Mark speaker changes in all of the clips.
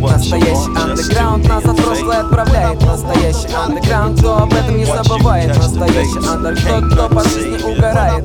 Speaker 1: Настоящий андеграунд нас от прошлое отправляет. Настоящий андеграунд, кто об этом не забывает. Настоящий андеграунд, кто по жизни угорает.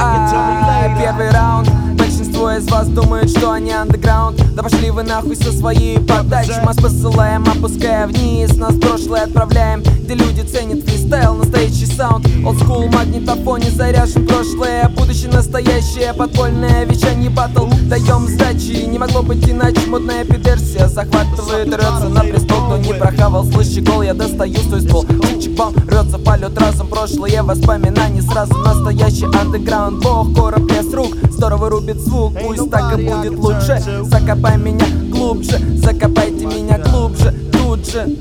Speaker 1: А, Первый раунд. Большинство из вас думают, что они андеграунд Да пошли вы нахуй со своей подачи. Мы посылаем, опуская вниз. Нас в прошлое отправляем Где люди ценят фристайл, настоящий саунд. Олдскул, магнитофоне заряжен прошлое Будущее настоящее, подпольное вещание батл. Даем сдачи, не могло быть иначе. Модная пидерсия захватывает, рется на престол. Кто не прохавал, слышь, гол, я достаю свой ствол. Чик-чик, бам, рется полет разом Прошлое воспоминания сразу Настоящий андеграунд, бог, короб с рук. Здорово рубит звук, пусть так и будет лучше. Закопай меня глубже, закопайте меня глубже Тут же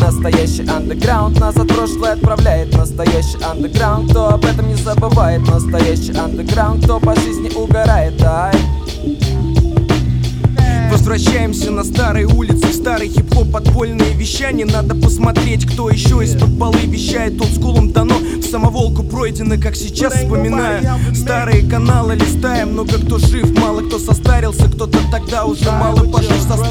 Speaker 1: Настоящий андеграунд. Нас от прошлое отправляет Настоящий андеграунд, кто об этом не забывает Настоящий андеграунд, кто по жизни угорает Ай.
Speaker 2: Возвращаемся на старые улицы, старый хип-хоп, подпольные вещания. Надо посмотреть, кто еще из-под полы вещает. Тот скулом дано, в самоволку пройдено, как сейчас вспоминаю. Старые каналы листаем, много кто жив, мало кто состарился. Кто-то тогда уже мало пошел, состарился, смотри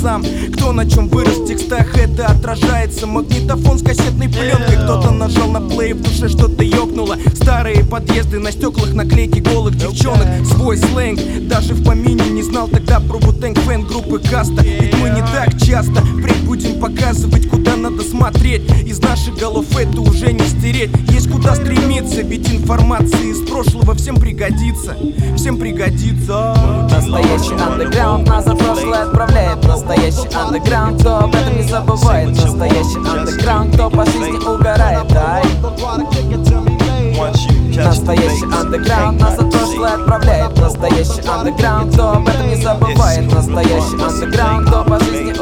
Speaker 2: сам. Кто на чем вырос в текстах, это отражается Магнитофон с кассетной пленкой, кто-то нажал на плей, в душе что-то ёкнуло. Старые подъезды, на стеклах наклейки голых девчонок. Свой сленг, даже в помине не знал. Тогда про Бутенг фэн группы Каста. Ведь мы не так часто впредь будем показывать, куда надо смотреть. Из наших голов это уже не стереть. Есть куда стремиться, ведь информация из прошлого всем пригодится. Всем пригодится.
Speaker 1: Настоящий андеграунд нас в прошлое отправляет Настоящий андеграунд, кто об этом не забывает? Настоящий андеграунд, кто по жизни угорает Ай. Настоящий андеграунд нас в прошлое отправляет. Настоящий андеграунд, кто об этом не забывает? Настоящий андеграунд, кто по жизни